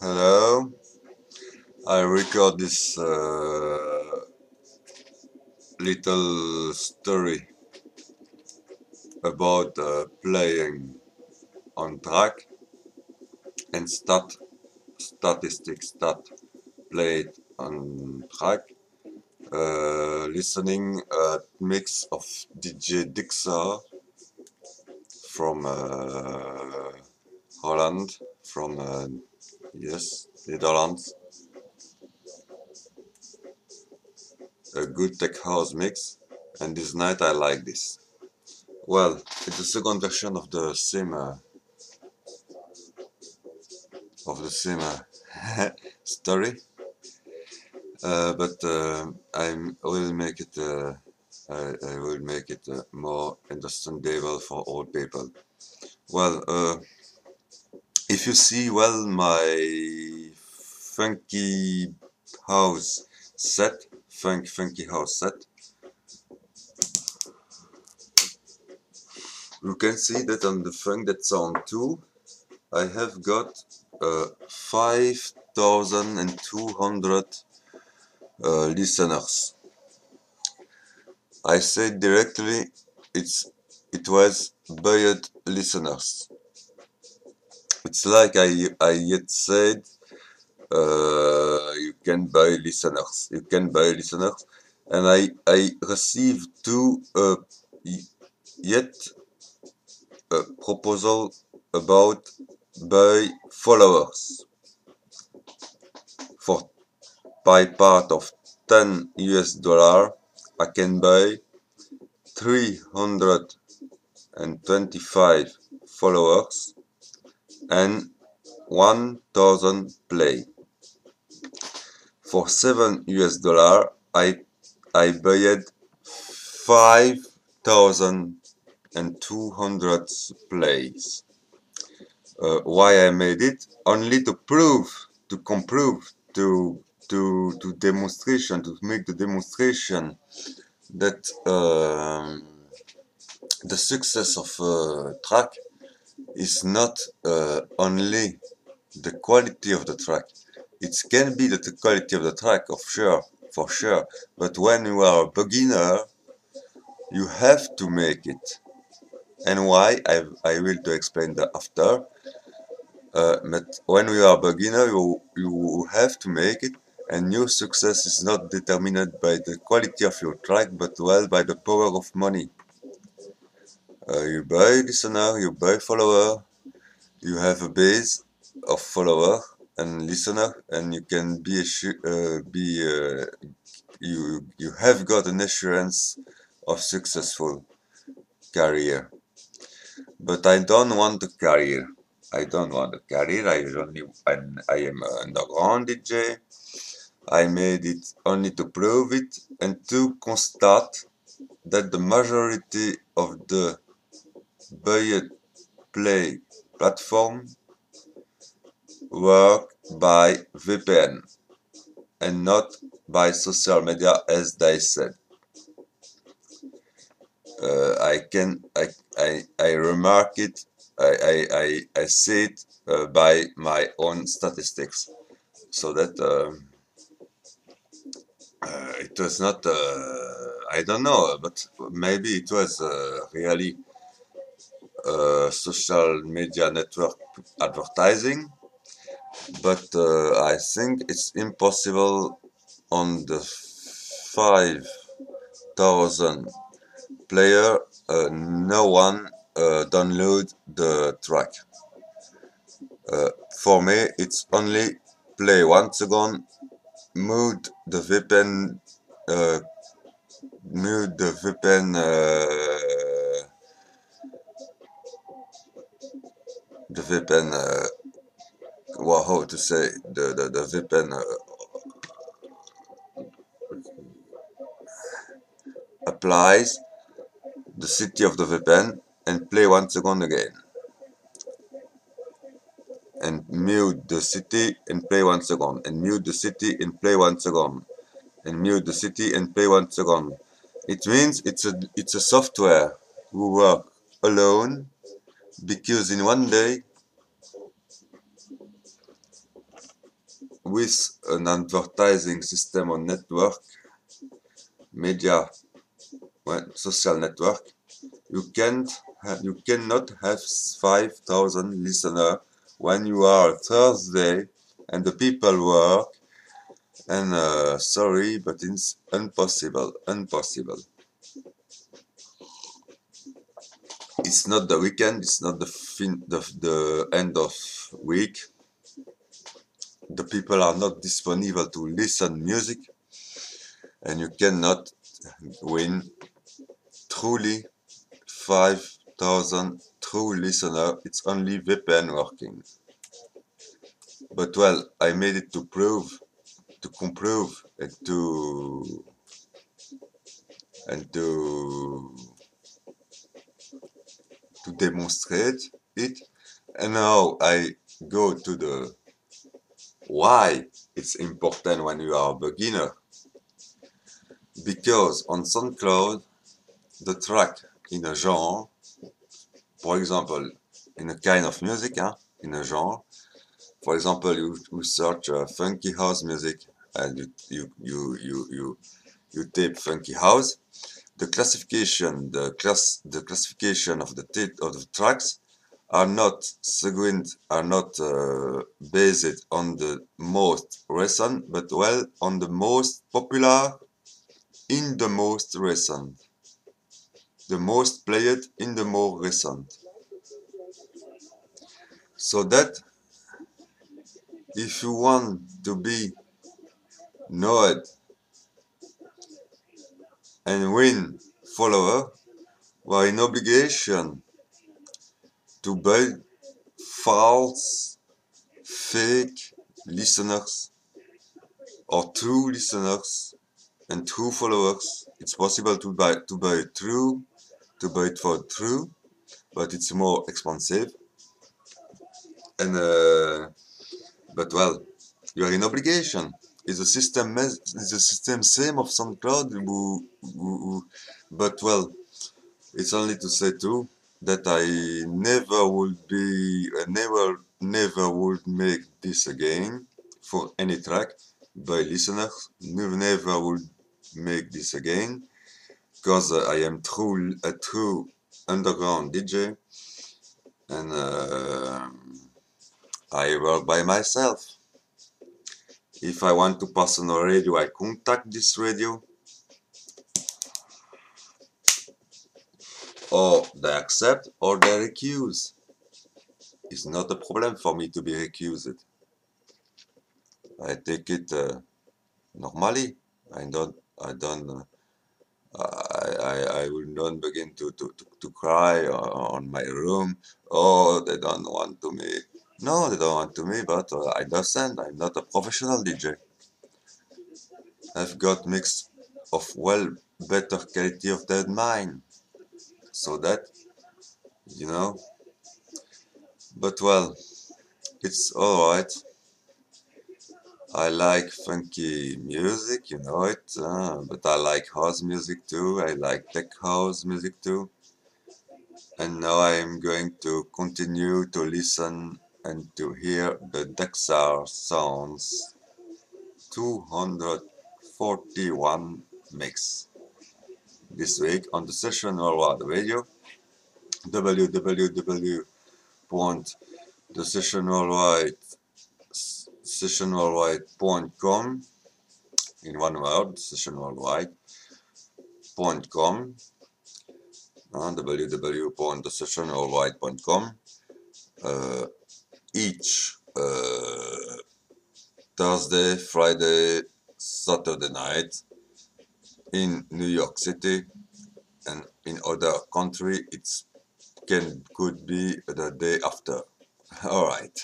Hello, I record this uh, little story about uh, playing on track and stat statistics stat played on track. Uh, listening a mix of DJ Dixar from uh, Holland from uh, yes Netherlands a good tech house mix and this night I like this. Well it's the second version of the same uh, of the same uh, story. Uh, but uh, I will make it uh, I, I, will make it uh, more understandable for all people. Well if you see well my funky house set funk funky house set you can see that on the funk that sound 2 I have got uh, 5200 uh, listeners. I said directly it's it was buyed listeners it's like I, I yet said uh, you can buy listeners you can buy listeners. And I, I received two uh, yet a proposal about buy followers. For by part of 10 US dollar I can buy 325 followers and 1000 play. For 7 US dollar I I bought 5200 plays. Uh, why I made it? Only to prove, to comprove, to to to demonstration, to make the demonstration that uh, the success of a track is not uh, only the quality of the track. It can be the quality of the track, of sure, for sure. But when you are a beginner, you have to make it. And why? I, I will to explain that after. Uh, but when you are a beginner, you, you have to make it. And your success is not determined by the quality of your track, but well by the power of money. Uh, you buy listener, you buy follower, you have a base of follower and listener, and you can be uh, be uh, you you have got an assurance of successful career. But I don't want a career. I don't want a career. I only I, I am an underground DJ. I made it only to prove it and to constate that the majority of the buy play platform work by VPN and not by social media as they said. Uh, I can I, I, I remark it I, I, I, I see it uh, by my own statistics so that uh, uh it was not uh, I don't know but maybe it was uh, really uh, social media network advertising but uh, I think it's impossible on the 5000 player uh, no one uh, download the track. Uh, for me it's only play one second mute the VPN mute the VPN the VPN uh, well how to say the the, the VPN uh, applies the city of the VPN and play one second again. And mute the city and play one second. And mute the city and play one second. And mute the city and play one second. It means it's a it's a software. Who work alone because in one day with an advertising system on network, media, social network, you can't you cannot have 5,000 listeners when you are Thursday and the people work and uh, sorry but it's impossible impossible it's not the weekend it's not the fin the, the end of week. The people are not disponible to listen music and you cannot win truly 5000 true listener. It's only VPN working. But well I made it to prove to comprove and to and to to demonstrate it. And now I go to the why it's important when you are a beginner. Because on SoundCloud the track in a genre for example in a kind of music huh, in a genre for example you, you search uh, funky house music and you you you you you, you type funky house. The classification the class the classification of the of the tracks are not segment are not uh, based on the most recent but well on the most popular in the most recent. The most played in the more recent. So that if you want to be known and win follower were in obligation to build false, fake listeners or true listeners and true followers. It's possible to buy to buy true, to buy it for true, but it's more expensive. And uh, but well, you are in obligation. Is the system is the system same of SoundCloud? But well, it's only to say too that I never would be, never, never would make this again for any track by listeners. Never, never would make this again because I am true, a true underground DJ and uh, I work by myself. If I want to pass on a radio, I contact this radio or they accept or they recuse. It's not a problem for me to be recused. I take it uh, normally. I don't. I don't. Uh, I, I, I will not begin to, to, to, to cry on my room. Oh, they don't want to me. No, they don't want to me, but uh, I understand. I'm not a professional DJ. I've got mix of well better quality of than mine. So that you know. But well it's alright I like funky music you know it uh, but I like house music too. I like tech house music too. And now I'm going to continue to listen and to hear the Dexar sounds 241 mix. This week on the Session Worldwide Radio www.thesessionworldwide.com in one word sessionworldwide.com uh, www.thesessionworldwide.com uh, each uh, Thursday, Friday, Saturday night in New York City and in other country it's can could be the day after. All right